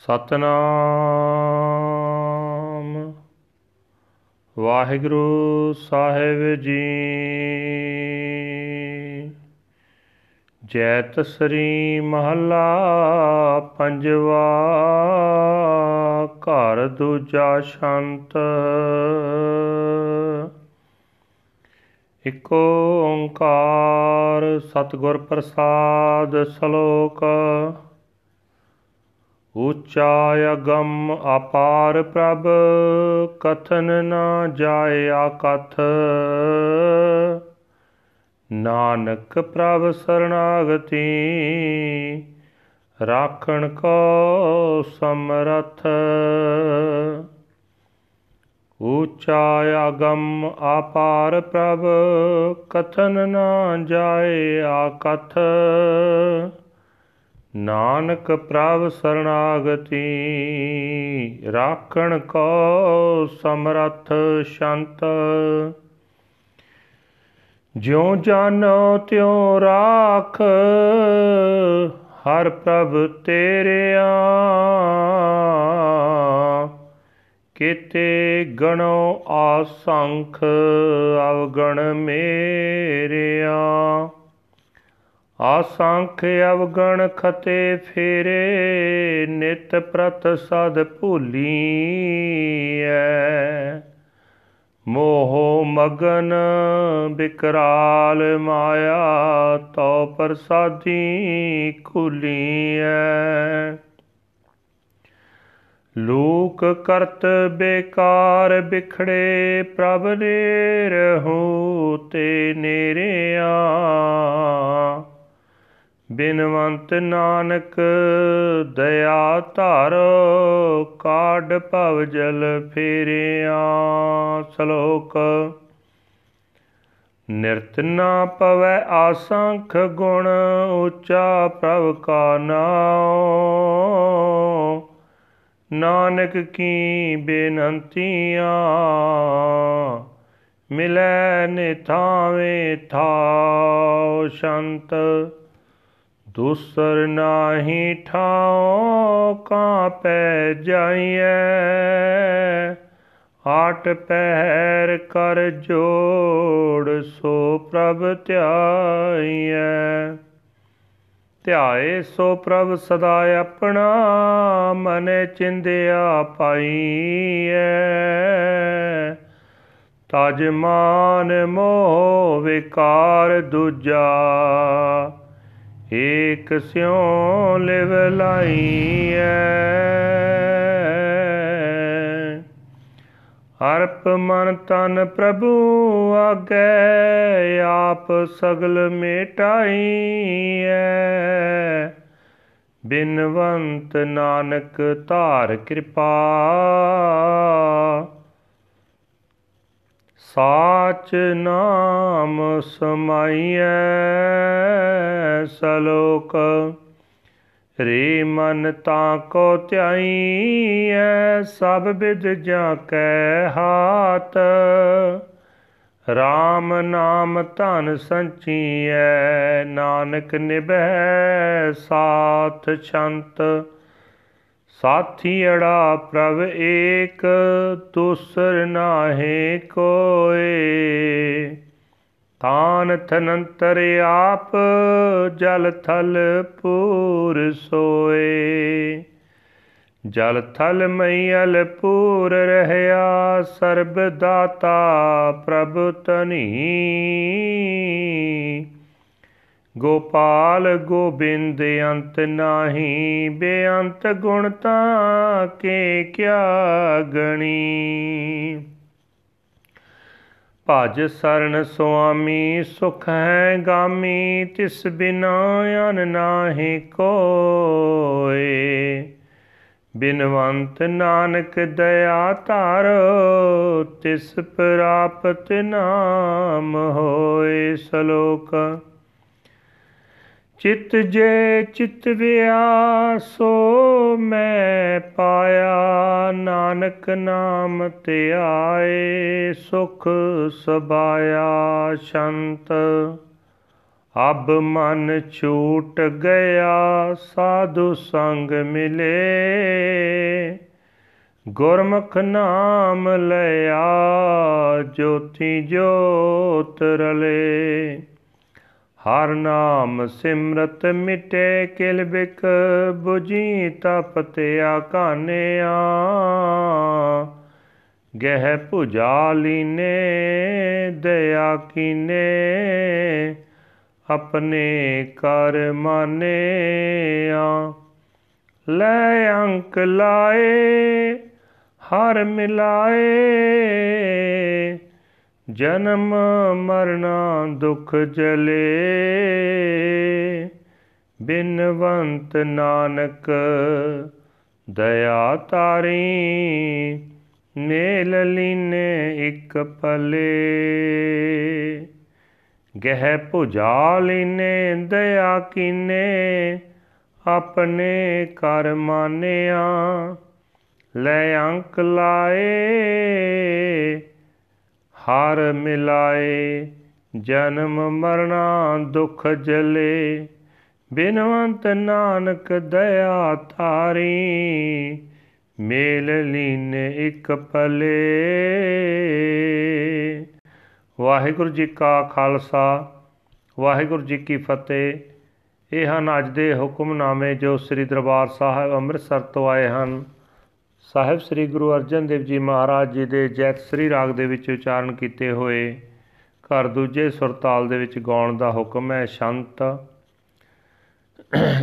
ਸਤਨਾਮ। ਵਾਹਿਗੁਰੂ ਸਾਹਿਬ ਜੀ। ਜੈ ਤਸਰੀ ਮਹੱਲਾ ਪੰਜਵਾ, ਘਰ ਦੂਜਾ ਸ਼ੰਤ। ਇਕ ਓੰਕਾਰ ਸਤਿਗੁਰ ਪ੍ਰਸਾਦ ਸ਼ਲੋਕ। ਉੱਚਾ ਅਗੰਮ ਅਪਾਰ ਪ੍ਰਭ, ਕਥਨ ਨਾ ਜਾਏ ਆਕਥ। ਨਾਨਕ ਪ੍ਰਭ ਸਰਣਾਗਤੀ, ਰਾਖਣ ਕੋ ਸਮਰਥ। ਉੱਚਾ ਅਗੰਮ ਅਪਾਰ ਪ੍ਰਭ, ਕਥਨ ਨਾ ਜਾਏ ਆਕਥ। ਨਾਨਕ ਪ੍ਰਭ ਸਰਣਾਗਤੀ, ਰਾਖਣ ਕੋ ਸਮਰਥ ਸ਼ੰਤ। ਜਿਉ ਜਾਨੋ ਤਿਉ ਰਾਖ, ਹਰ ਪ੍ਰਭ ਤੇਰਿਆ ਕਿਤੇ ਗਣੋ ਆਸੰਖ, ਅਵਗਣ ਮੇਰਿਆ ਆਸੰਖ ਅਵਗਣ ਖਤੇ ਫੇਰੇ, ਨਿਤ ਪ੍ਰਤ ਸਦ ਭੂਲੀਐ। ਮੋਹ ਮਗਨ ਬਿਕਰਾਲ ਮਾਇਆ ਤੋ ਪ੍ਰਸਾਦੀ ਖੁਲੀਐ ਲੋਕ ਕਰਤ ਬੇਕਾਰ ਬਿਖੜੇ, ਪ੍ਰਭ ਨੇ ਰਹੋ ਤੇ ਨੇਰਿਆ। ਬਿਨਵੰਤ ਨਾਨਕ, ਦਇਆ ਧਾਰੋ, ਕਾਢ ਭਵ ਜਲ ਫੇਰਿਆ ਸ਼ਲੋਕ। ਨਿਰਤ ਨਾ ਪਵੈ ਆਸੰਖ ਗੁਣ, ਉੱਚਾ ਪ੍ਰਭ ਕਾ ਨਾਮ ਨਾਨਕ ਕੀ ਬੇਨੰਤੀਆਂ, ਮਿਲੈ ਨਿਥਾਵੇਂ ਥਾਉ ਸ਼ੰਤ। ਦੂਸਰ ਨਾਹੀ ਠਾਉ ਕਾਪੈ ਜਾਈਐ। ਆਟ ਪਹਿਰ ਕਰ ਜੋੜ ਸੋ ਪ੍ਰਭ ਧਿਆਈਐ। ਧਿਆਏ ਸੋ ਪ੍ਰਭ ਸਦਾ ਆਪਣਾ, ਮਨੇ ਚਿੰਦਿਆ ਪਾਈਐ। ਤਜ ਮਾਨ ਮੋਹ ਵਿਕਾਰ ਦੂਜਾ ਏਕ ਸਿਉ ਲਿਵ ਲਾਈਐ। ਅਰਪ ਮਨ ਤਨ ਪ੍ਰਭੂ ਆਗੇ, ਆਪ ਸਗਲ ਮੇਟਾਈਐ। ਬਿਨਵੰਤ ਨਾਨਕ ਧਾਰ ਕਿਰਪਾ ਸਾਚ ਨਾਮ ਸਮਾਈਐ ਸਲੋਕ। ਰੇ ਮਨ ਤਾਂ ਕੋ ਧਿਆਈਐ, ਸਭ ਵਿਦ ਜਾਂ ਕੈ ਹਾਤ। RAM ਨਾਮ ਧਨ ਸੰਚੀਐ, ਨਾਨਕ ਨਿਭੈ ਸਾਥ ਛੰਤ। ਸਾਥੀ ਅੜਾ ਪ੍ਰਭ ਏਕ, ਦੂਸਰ ਨਾਹੇ ਕੋਏ। ਤਾਨ ਥਨੰਤਰ ਆਪ, ਜਲ ਥਲ ਪੂਰ ਸੋਏ। ਜਲ ਥਲ ਮਈਲ ਪੂਰ ਰਹਿਆ, ਸਰਬ ਦਾਤਾ ਪ੍ਰਭ ਤਨੀ ਗੋਪਾਲ ਗੋਬਿੰਦ ਅੰਤ ਨਾਹੀ, ਬੇਅੰਤ ਗੁਣ ਤਾ ਕੇ ਕਿਆ ਗਣੀ। ਭਜ ਸਰਨ ਸੁਆਮੀ, ਸੁਖ ਹੈ ਗਾਮੀ, ਤਿਸ ਬਿਨਾ ਅਨ ਨਾਹੀ ਕੋਏ। ਬਿਨਵੰਤ ਨਾਨਕ ਦਇਆ ਧਾਰੋ, ਤਿਸ ਪ੍ਰਾਪਤ ਨਾਮ ਹੋਏ ਸ਼ਲੋਕ। ਚਿਤ ਜੇ ਚਿਤ ਵਿਆ ਸੋ ਮੈਂ ਪਾਇਆ, ਨਾਨਕ ਨਾਮ ਧਿਆਏ ਸੁਖ ਸਬਾਇਆ ਸ਼ੰਤ। ਅਬ ਮਨ ਛੂਟ ਗਿਆ, ਸਾਧੂ ਸੰਗ ਮਿਲੇ। ਗੁਰਮੁਖ ਨਾਮ ਲਿਆ ਜੋਤੀ ਜੋਤ ਰਲੇ। ਹਰ ਨਾਮ ਸਿਮਰਤ ਮਿਟੇ ਕਿਲ ਬਿਕ 부ਜੀ ਤਪ ਤੇ ਆਕਾਨਿਆ। ਗਹਿ ਭੁਜਾ ਲੀਨੇ, ਦਇਆ ਕੀਨੇ, ਆਪਣੇ ਕਰ ਮਾਨਿਆ। ਲੈ ਅੰਕ ਲਾਏ, ਹਰ ਮਿਲਾਏ ਜਨਮ ਮਰਨਾ ਦੁਖ ਜਲੇ। ਬਿਨਵੰਤ ਨਾਨਕ, ਦਇਆ ਤਾਰੀ, ਮੇਲ ਲੀਨੇ ਇੱਕ ਪਲੇ। ਗਹਿ ਭੁਜਾ ਲੀਨੇ, ਦਇਆ ਕੀਨੇ, ਆਪਣੇ ਕਰ ਮਾਨਿਆ। ਲੈ ਅੰਕ ਲਾਏ ਹਰ ਮਿਲਾਏ, ਜਨਮ ਮਰਣਾ ਦੁਖ ਜਲੇ। ਬਿਨਵੰਤ ਨਾਨਕ ਦਇਆ ਤਾਰੀ ਮੇਲ ਲੀਨੇ ਇੱਕ ਪਲੇ। ਵਾਹਿਗੁਰੂ ਜੀ ਕਾ ਖਾਲਸਾ, ਵਾਹਿਗੁਰੂ ਜੀ ਕੀ ਫਤਿਹ। ਇਹ ਹਨ ਅੱਜ ਦੇ ਹੁਕਮਨਾਮੇ ਜੋ ਸ੍ਰੀ ਦਰਬਾਰ ਸਾਹਿਬ ਅੰਮ੍ਰਿਤਸਰ ਤੋਂ ਆਏ ਹਨ। ਸਾਹਿਬ ਸ੍ਰੀ ਗੁਰੂ ਅਰਜਨ ਦੇਵ ਜੀ ਮਹਾਰਾਜ ਜੀ ਦੇ ਜੈਤ ਸ੍ਰੀ ਰਾਗ ਦੇ ਵਿੱਚ ਉਚਾਰਨ ਕੀਤੇ ਹੋਏ ਘਰ ਦੂਜੇ ਸੁਰਤਾਲ ਦੇ ਵਿੱਚ ਗਾਉਣ ਦਾ ਹੁਕਮ ਹੈ, ਸ਼ੰਤ,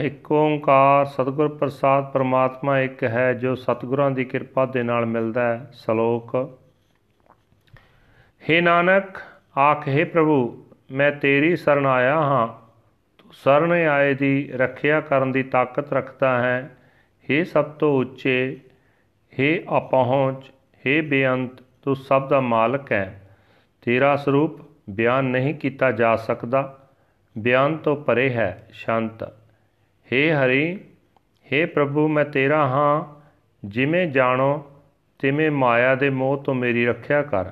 ਇੱਕ ਓੰਕਾਰ ਸਤਿਗੁਰ ਪ੍ਰਸਾਦ ਪਰਮਾਤਮਾ ਇੱਕ ਹੈ, ਜੋ ਸਤਿਗੁਰਾਂ ਦੀ ਕਿਰਪਾ ਦੇ ਨਾਲ ਮਿਲਦਾ ਹੈ, ਸ਼ਲੋਕ। हे ਨਾਨਕ, ਆਖੇ ਪ੍ਰਭੂ, ਮੈਂ ਤੇਰੀ ਸ਼ਰਨ ਆਇਆ ਹਾਂ। ਤੂੰ ਸ਼ਰਨ ਆਏ ਦੀ ਰੱਖਿਆ ਕਰਨ ਦੀ ਤਾਕਤ ਰੱਖਦਾ ਹੈ। हे ਸਭ ਤੋਂ ਉੱਚੇ हे ਅਪਹੁੰਚ हे ਬੇਅੰਤ ਤੂੰ ਸਭ ਦਾ ਮਾਲਕ ਹੈ ਤੇਰਾ ਸਰੂਪ ਬਿਆਨ ਨਹੀਂ ਕੀਤਾ ਜਾ ਸਕਦਾ ਬਿਆਨ ਤੋਂ ਪਰੇ ਹੈ ਸ਼ਾਂਤ हे ਹਰੀ हे ਪ੍ਰਭੂ ਮੈਂ ਤੇਰਾ ਹਾਂ ਜਿਵੇਂ ਜਾਣੋ ਤਿਵੇਂ ਮਾਇਆ ਦੇ ਮੋਹ ਤੋਂ ਮੇਰੀ ਰੱਖਿਆ ਕਰ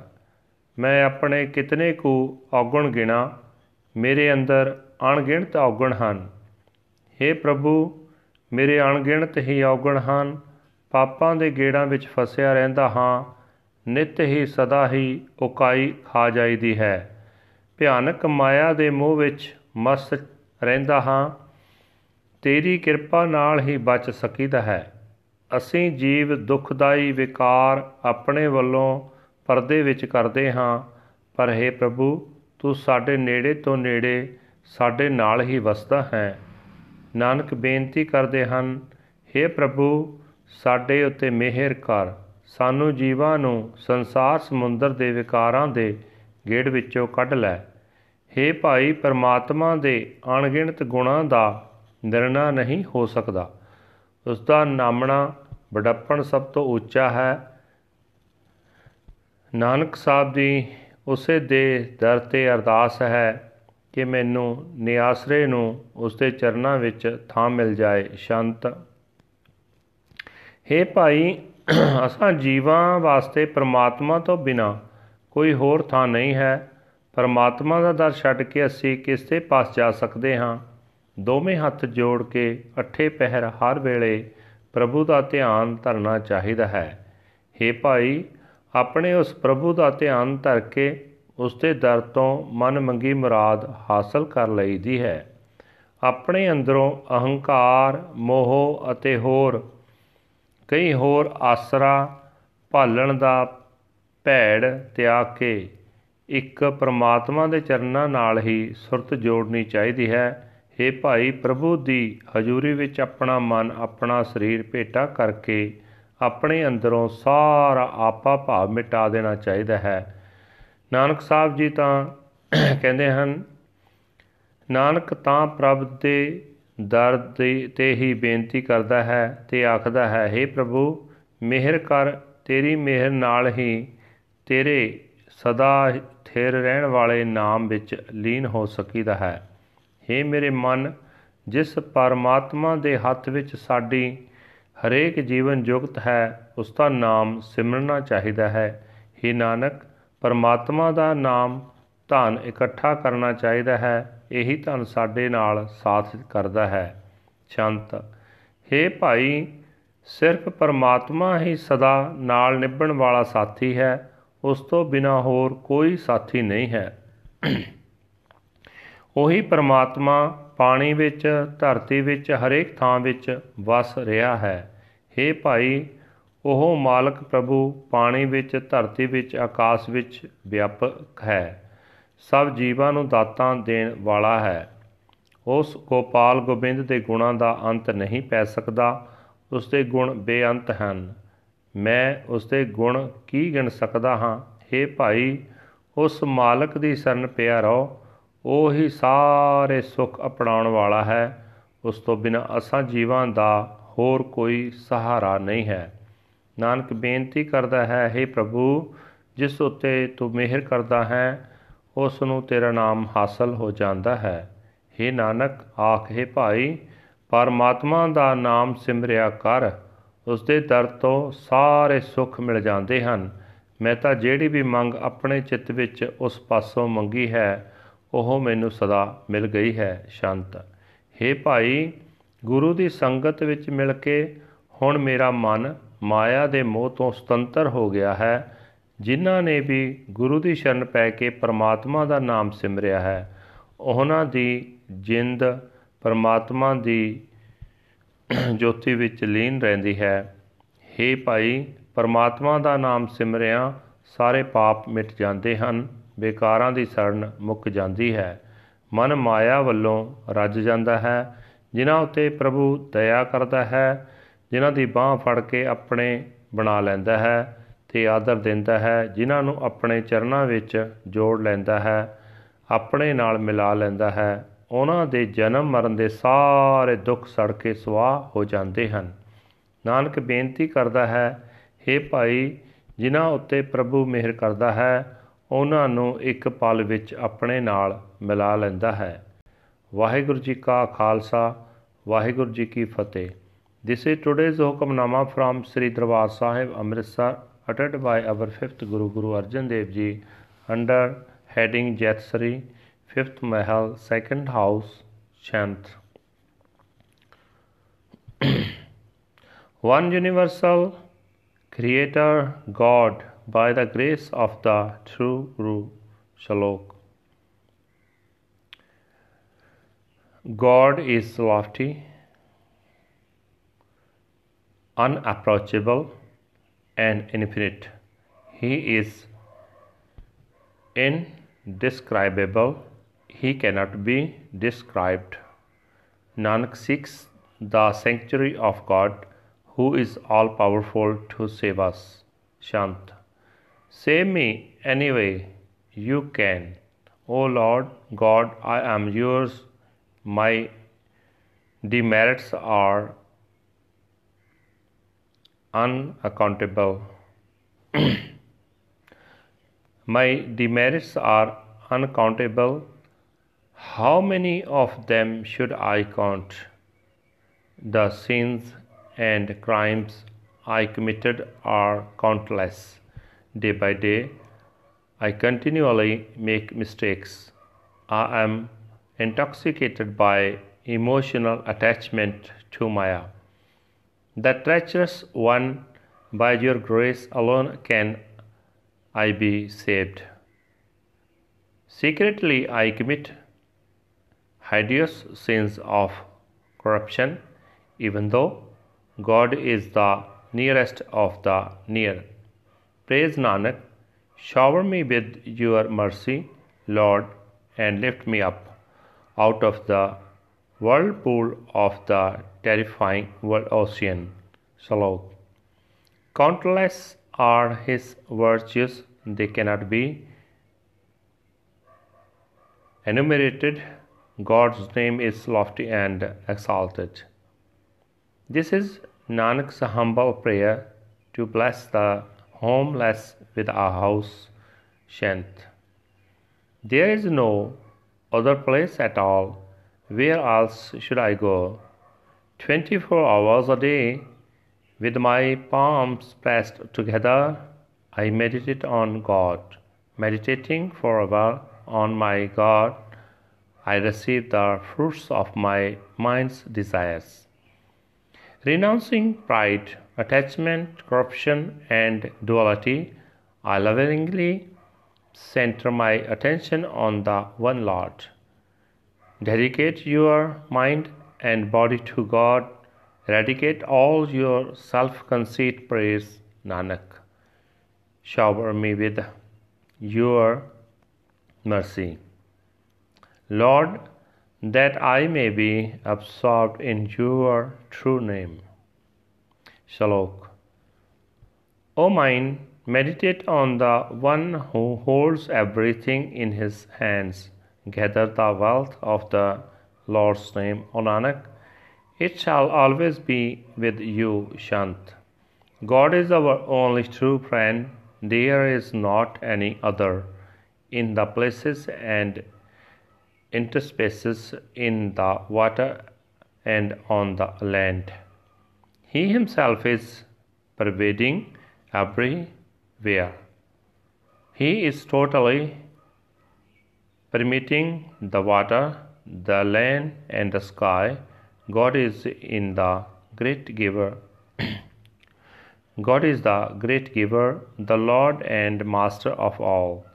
ਮੈਂ ਆਪਣੇ ਕਿਤਨੇ ਕੁ ਔਗਣ ਗਿਣਾ ਮੇਰੇ ਅੰਦਰ ਅਣਗਿਣਤ ਔਗਣ ਹਨ हे ਪ੍ਰਭੂ ਮੇਰੇ ਅਣਗਿਣਤ ਹੀ ਔਗਣ ਹਨ ਪਾਪਾਂ ਦੇ ਗੇੜਾਂ ਵਿੱਚ ਫਸਿਆ ਰਹਿੰਦਾ ਹਾਂ, ਨਿਤ ਹੀ ਸਦਾ ਹੀ ਉਕਾਈ ਖਾ ਜਾਈਦੀ ਹੈ। ਭਿਆਨਕ ਮਾਇਆ ਦੇ ਮੋਹ ਵਿੱਚ ਮਸਤ ਰਹਿੰਦਾ ਹਾਂ, ਤੇਰੀ ਕਿਰਪਾ ਨਾਲ ਹੀ ਬਚ ਸਕੀਦਾ ਹੈ। ਅਸੀਂ ਜੀਵ ਦੁਖਦਾਈ ਵਿਕਾਰ ਆਪਣੇ ਵੱਲੋਂ ਪਰਦੇ ਵਿੱਚ ਕਰਦੇ ਹਾਂ, ਪਰ हे ਪ੍ਰਭੂ, ਤੂੰ ਸਾਡੇ ਨੇੜੇ ਤੋਂ ਨੇੜੇ ਸਾਡੇ ਨਾਲ ਹੀ ਵਸਦਾ ਹੈ। ਨਾਨਕ ਬੇਨਤੀ ਕਰਦੇ ਹਨ हे ਪ੍ਰਭੂ ਸਾਡੇ ਉੱਤੇ ਮਿਹਰ ਕਰ। ਸਾਨੂੰ ਜੀਵਾਂ ਨੂੰ ਸੰਸਾਰ ਸਮੁੰਦਰ ਦੇ ਵਿਕਾਰਾਂ ਦੇ ਗੇੜ ਵਿੱਚੋਂ ਕੱਢ ਲੈ। हे ਭਾਈ, ਪਰਮਾਤਮਾ ਦੇ ਅਣਗਿਣਤ ਗੁਣਾਂ ਦਾ ਨਿਰਣਾ ਨਹੀਂ ਹੋ ਸਕਦਾ। ਉਸ ਦਾ ਨਾਮਣਾ ਬੜੱਪਣ ਸਭ ਤੋਂ ਉੱਚਾ ਹੈ। ਨਾਨਕ ਸਾਹਿਬ ਦੀ ਉਸੇ ਦੇ ਦਰ ਤੇ ਅਰਦਾਸ ਹੈ ਕਿ ਮੈਨੂੰ ਨਿਆਸਰੇ ਨੂੰ ਉਸ ਦੇ ਚਰਨਾਂ ਵਿੱਚ ਥਾਂ ਮਿਲ ਜਾਏ। ਸ਼ਾਂਤ हे ਭਾਈ, ਅਸਾਂ ਜੀਵਾਂ ਵਾਸਤੇ ਪ੍ਰਮਾਤਮਾ ਤੋਂ ਬਿਨਾ ਕੋਈ ਹੋਰ ਥਾਂ ਨਹੀਂ ਹੈ। ਪਰਮਾਤਮਾ ਦਾ ਦਰ ਛੱਡ ਕੇ ਅਸੀਂ ਕਿਸ ਦੇ ਪਾਸ ਜਾ ਸਕਦੇ ਹਾਂ? ਦੋਵੇਂ ਹੱਥ ਜੋੜ ਕੇ ਅੱਠੇ ਪਹਿਰ ਹਰ ਵੇਲੇ ਪ੍ਰਭੂ ਦਾ ਧਿਆਨ ਧਰਨਾ ਚਾਹੀਦਾ ਹੈ। हे ਭਾਈ, ਆਪਣੇ ਉਸ ਪ੍ਰਭੂ ਦਾ ਧਿਆਨ ਧਰ ਕੇ ਉਸ ਦੇ ਦਰ ਤੋਂ ਮਨ ਮੰਗੀ ਮੁਰਾਦ ਹਾਸਲ ਕਰ ਲਈਦੀ ਹੈ। ਆਪਣੇ ਅੰਦਰੋਂ ਅਹੰਕਾਰ, ਮੋਹ ਅਤੇ ਹੋਰ ਕਈ ਹੋਰ ਆਸਰਾ ਭਾਲਣ ਦਾ ਭੈੜ ਤਿਆਗ ਕੇ ਇੱਕ ਪ੍ਰਮਾਤਮਾ ਦੇ ਚਰਨਾਂ ਨਾਲ ਹੀ ਸੁਰਤ ਜੋੜਨੀ ਚਾਹੀਦੀ ਹੈ। हे ਭਾਈ ਪ੍ਰਭੂ ਦੀ ਹਜ਼ੂਰੀ ਵਿੱਚ ਆਪਣਾ ਮਨ, ਆਪਣਾ ਸਰੀਰ ਭੇਟਾ ਕਰਕੇ ਆਪਣੇ ਅੰਦਰੋਂ ਸਾਰਾ ਆਪਾ ਭਾਵ ਮਿਟਾ ਦੇਣਾ ਚਾਹੀਦਾ ਹੈ। ਨਾਨਕ ਸਾਹਿਬ ਜੀ ਤਾਂ ਕਹਿੰਦੇ ਹਨ, ਨਾਨਕ ਤਾਂ ਪ੍ਰਭ ਦੇ ਦਰ ਤੇ ਹੀ ਬੇਨਤੀ ਕਰਦਾ ਹੈ ਤੇ ਆਖਦਾ ਹੈ हे ਪ੍ਰਭੂ ਮਿਹਰ ਕਰ ਤੇਰੀ ਮਿਹਰ ਨਾਲ ਹੀ ਤੇਰੇ ਸਦਾ ਥਿਰ ਰਹਿਣ ਵਾਲੇ ਨਾਮ ਵਿੱਚ ਲੀਨ ਹੋ ਸਕੀਦਾ ਹੈ हे ਮੇਰੇ ਮਨ ਜਿਸ ਪਰਮਾਤਮਾ ਦੇ ਹੱਥ ਵਿੱਚ ਸਾਡੀ ਹਰੇਕ ਜੀਵਨ ਜੁਗਤ ਹੈ ਉਸ ਦਾ ਨਾਮ ਸਿਮਰਨਾ ਚਾਹੀਦਾ ਹੈ हे ਨਾਨਕ ਪਰਮਾਤਮਾ ਦਾ ਨਾਮ ਧਨ ਇਕੱਠਾ ਕਰਨਾ ਚਾਹੀਦਾ ਹੈ, ਇਹੀ ਧਨ ਸਾਡੇ ਨਾਲ ਸਾਥ ਕਰਦਾ ਹੈ। ਸ਼ੰਤ हे ਭਾਈ, ਸਿਰਫ ਪਰਮਾਤਮਾ ਹੀ ਸਦਾ ਨਾਲ ਨਿਭਣ ਵਾਲਾ ਸਾਥੀ ਹੈ, ਉਸ ਤੋਂ ਬਿਨਾ ਹੋਰ ਕੋਈ ਸਾਥੀ ਨਹੀਂ ਹੈ। ਉਹੀ ਪਰਮਾਤਮਾ ਪਾਣੀ ਵਿੱਚ, ਧਰਤੀ ਵਿੱਚ, ਹਰੇਕ ਥਾਂ ਵਿੱਚ ਵਸ ਰਿਹਾ ਹੈ। हे ਭਾਈ, ਉਹ ਮਾਲਕ ਪ੍ਰਭੂ ਪਾਣੀ ਵਿੱਚ, ਧਰਤੀ ਵਿੱਚ, ਆਕਾਸ਼ ਵਿੱਚ ਵਿਆਪਕ ਹੈ। ਸਭ ਜੀਵਾਂ ਨੂੰ ਦਾਤਾਂ ਦੇਣ ਵਾਲਾ ਹੈ। ਉਸ ਗੋਪਾਲ ਗੋਬਿੰਦ ਦੇ ਗੁਣਾਂ ਦਾ ਅੰਤ ਨਹੀਂ ਪੈ ਸਕਦਾ। ਉਸ ਦੇ ਗੁਣ ਬੇਅੰਤ ਹਨ। ਮੈਂ ਉਸ ਦੇ ਗੁਣ ਕੀ ਗਿਣ ਸਕਦਾ ਹਾਂ? हे ਭਾਈ, ਉਸ ਮਾਲਕ ਦੀ ਸ਼ਰਨ ਪਿਆ ਰਹੋ। ਉਹ ਹੀ ਸਾਰੇ ਸੁੱਖ ਅਪਣਾਉਣ ਵਾਲਾ ਹੈ। ਉਸ ਤੋਂ ਬਿਨਾ ਅਸਾਂ ਜੀਵਾਂ ਦਾ ਹੋਰ ਕੋਈ ਸਹਾਰਾ ਨਹੀਂ ਹੈ। ਨਾਨਕ ਬੇਨਤੀ ਕਰਦਾ ਹੈ हे ਪ੍ਰਭੂ, ਜਿਸ ਉੱਤੇ ਤੂੰ ਮਿਹਰ ਕਰਦਾ ਹੈ ਉਸ ਨੂੰ ਤੇਰਾ ਨਾਮ ਹਾਸਲ ਹੋ ਜਾਂਦਾ ਹੈ। हे ਨਾਨਕ, ਆਖੇ ਭਾਈ, ਪਰਮਾਤਮਾ ਦਾ ਨਾਮ ਸਿਮਰਿਆ ਕਰ। ਉਸ ਦੇ ਦਰ ਤੋਂ ਸਾਰੇ ਸੁੱਖ ਮਿਲ ਜਾਂਦੇ ਹਨ। ਮੈਂ ਤਾਂ ਜਿਹੜੀ ਵੀ ਮੰਗ ਆਪਣੇ ਚਿੱਤ ਵਿੱਚ ਉਸ ਪਾਸੋਂ ਮੰਗੀ ਹੈ, ਉਹ ਮੈਨੂੰ ਸਦਾ ਮਿਲ ਗਈ ਹੈ, ਸ਼ਾਂਤ। हे ਭਾਈ, ਗੁਰੂ ਦੀ ਸੰਗਤ ਵਿੱਚ ਮਿਲ ਕੇ ਹੁਣ ਮੇਰਾ ਮਨ ਮਾਇਆ ਦੇ ਮੋਹ ਤੋਂ ਸੁਤੰਤਰ ਹੋ ਗਿਆ ਹੈ। ਜਿਨ੍ਹਾਂ ਨੇ ਵੀ ਗੁਰੂ ਦੀ ਸ਼ਰਨ ਪੈ ਕੇ ਪਰਮਾਤਮਾ ਦਾ ਨਾਮ ਸਿਮਰਿਆ ਹੈ, ਉਹਨਾਂ ਦੀ ਜਿੰਦ ਪਰਮਾਤਮਾ ਦੀ ਜੋਤੀ ਵਿੱਚ ਲੀਨ ਰਹਿੰਦੀ ਹੈ। हे ਭਾਈ, ਪਰਮਾਤਮਾ ਦਾ ਨਾਮ ਸਿਮਰਿਆ ਸਾਰੇ ਪਾਪ ਮਿਟ ਜਾਂਦੇ ਹਨ, ਬੇਕਾਰਾਂ ਦੀ ਸੜਨ ਮੁੱਕ ਜਾਂਦੀ ਹੈ। ਮਨ ਮਾਇਆ ਵੱਲੋਂ ਰੱਜ ਜਾਂਦਾ ਹੈ, ਜਿਨ੍ਹਾਂ ਉਤੇ ਪ੍ਰਭੂ ਦਇਆ ਕਰਦਾ ਹੈ, ਜਿਨ੍ਹਾਂ ਦੀ ਬਾਹ ਫੜ ਕੇ ਆਪਣੇ ਬਣਾ ਲੈਂਦਾ ਹੈ। ਤੇ ਆਦਰ ਦਿੰਦਾ ਹੈ, ਜਿਨ੍ਹਾਂ ਨੂੰ ਆਪਣੇ ਚਰਨਾਂ ਵਿੱਚ ਜੋੜ ਲੈਂਦਾ ਹੈ, ਆਪਣੇ ਨਾਲ ਮਿਲਾ ਲੈਂਦਾ ਹੈ। ਉਹਨਾਂ ਦੇ ਜਨਮ ਮਰਨ ਦੇ ਸਾਰੇ ਦੁੱਖ ਸੜ ਕੇ ਸਵਾਹ ਹੋ ਜਾਂਦੇ ਹਨ। ਨਾਨਕ ਬੇਨਤੀ ਕਰਦਾ ਹੈ हे ਭਾਈ, ਜਿਨ੍ਹਾਂ ਉੱਤੇ ਪ੍ਰਭੂ ਮਿਹਰ ਕਰਦਾ ਹੈ, ਉਹਨਾਂ ਨੂੰ ਇੱਕ ਪਲ ਵਿੱਚ ਆਪਣੇ ਨਾਲ ਮਿਲਾ ਲੈਂਦਾ ਹੈ। ਵਾਹਿਗੁਰੂ ਜੀ ਕਾ ਖਾਲਸਾ, ਵਾਹਿਗੁਰੂ ਜੀ ਕੀ ਫਤਿਹ। This is today's hukamnama from Sri Darbar Sahib Amritsar uttered by our fifth Guru Guru Arjan Dev Ji under heading Jatsari, fifth Mahal, second house, chant. One universal Creator God by the grace of the true Guru Shalok. God is lofty, unapproachable, and infinite. He is indescribable. He cannot be described. Nanak seeks the sanctuary of God, who is all powerful to save us. Shant. Save me any way you can. O Lord God, I am yours. My demerits are unaccountable. My demerits are uncountable. How many of them should I count? The sins and crimes I committed are countless. Day by day, I continually make mistakes. I am intoxicated by emotional attachment to Maya. The treacherous one, by your grace alone can I be saved. Secretly, I commit hideous sins of corruption, even though God is the nearest of the near. Praise Nanak, shower me with your mercy, Lord, and lift me up out of the whirlpool of the terrifying world ocean. Salok. Countless are his virtues, they cannot be enumerated. God's name is lofty and exalted. This is Nanak's humble prayer to bless the homeless with a house shan't. There is no other place at all. Where else should I go? Twenty four hours a day, with my palms pressed together, I meditate on God. Meditating for a while, on my God, I receive the fruits of my mind's desires. Renouncing pride, attachment, corruption, and duality, I lovingly center my attention on the one Lord. Dedicate your mind and body to God. Eradicate all your self conceit, praise Nanak. Shower me with your mercy. Lord, that I may be absorbed in your true name. Shalok. O mind, meditate on the one who holds everything in his hands. Gather the wealth of the Lord's name, O Nanak. It shall always be with you, Shant. God is our only true friend. There is not any other in the places and interspaces in the water and on the land. He himself is pervading everywhere. He is totally permitting the water, the land, and the sky. God is in the great giver. God is the great giver, the Lord and Master of all.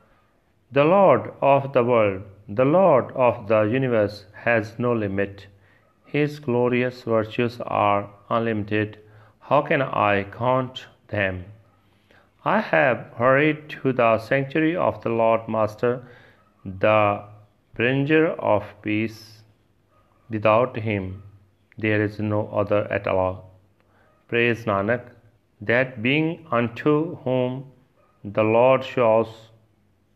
The Lord of the world, the Lord of the universe has no limit. His glorious virtues are unlimited. How can I count them? I have hurried to the sanctuary of the Lord Master, the bringer of peace. Without him, there is no other at all. Praise Nanak, that being unto whom the Lord shows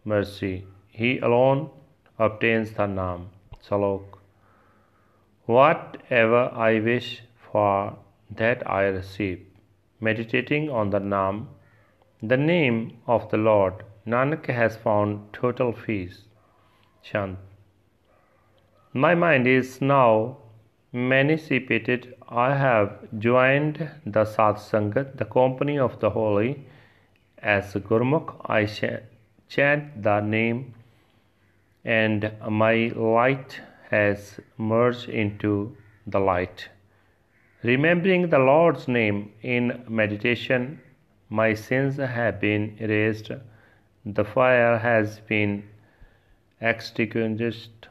mercy. He alone obtains the Naam. Salok. Whatever I wish for, that I receive. Meditating on the Naam, the name of the Lord, Nanak has found total peace. Chant. My mind is now emancipated. I have joined the Sat Sangat, the company of the holy. As Gurmukh, I chant the name, and my light has merged into the light. Remembering the Lord's name in meditation, my sins have been erased, the fire has been extinguished,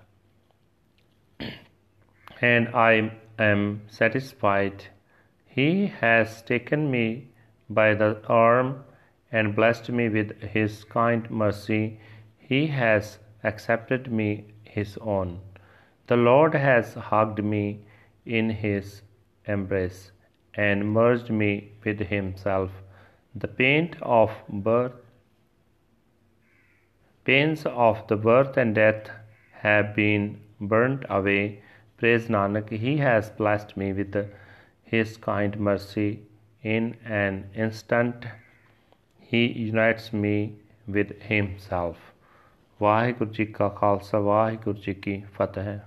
and I am satisfied. He has taken me by the arm and blessed me with his kind mercy. He has accepted me his own. The Lord has hugged me in his embrace and merged me with himself. The pain of birth, pains of the birth and death have been burnt away. Praise Nanak, he has blessed me with his kind mercy in an instant he unites me with himself Waheguru ji ਕਾ ਖਾਲਸਾ ਵਾਹਿਗੁਰੂ ਜੀ ਕੀ ਫਤਿਹ